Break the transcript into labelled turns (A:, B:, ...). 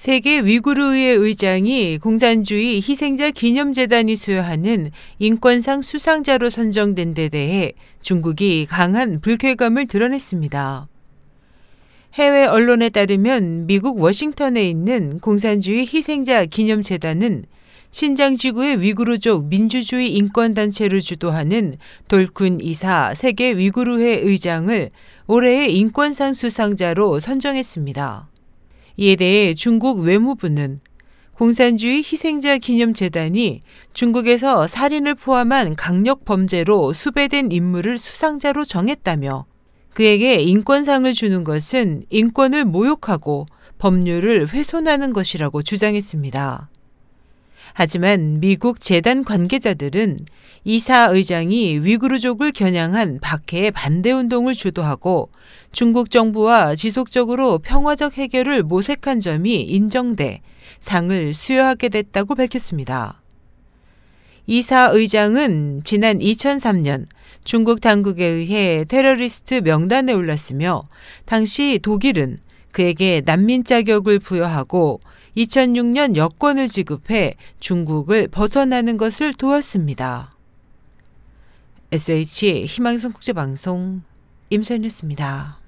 A: 세계 위구르의 의장이 공산주의 희생자 기념재단이 수여하는 인권상 수상자로 선정된 데 대해 중국이 강한 불쾌감을 드러냈습니다. 해외 언론에 따르면 미국 워싱턴에 있는 공산주의 희생자 기념재단은 신장 지구의 위구르족 민주주의 인권단체를 주도하는 돌쿤 이사 세계 위구르회 의장을 올해의 인권상 수상자로 선정했습니다. 이에 대해 중국 외무부는 공산주의 희생자 기념재단이 중국에서 살인을 포함한 강력 범죄로 수배된 인물을 수상자로 정했다며 그에게 인권상을 주는 것은 인권을 모욕하고 법률을 훼손하는 것이라고 주장했습니다. 하지만 미국 재단 관계자들은 이사 의장이 위구르족을 겨냥한 박해의 반대 운동을 주도하고 중국 정부와 지속적으로 평화적 해결을 모색한 점이 인정돼 상을 수여하게 됐다고 밝혔습니다. 이사 의장은 지난 2003년 중국 당국에 의해 테러리스트 명단에 올랐으며 당시 독일은 그에게 난민 자격을 부여하고 2006년 여권을 지급해 중국을 벗어나는 것을 도왔습니다. SH 희망성 국제방송 임선이었습니다.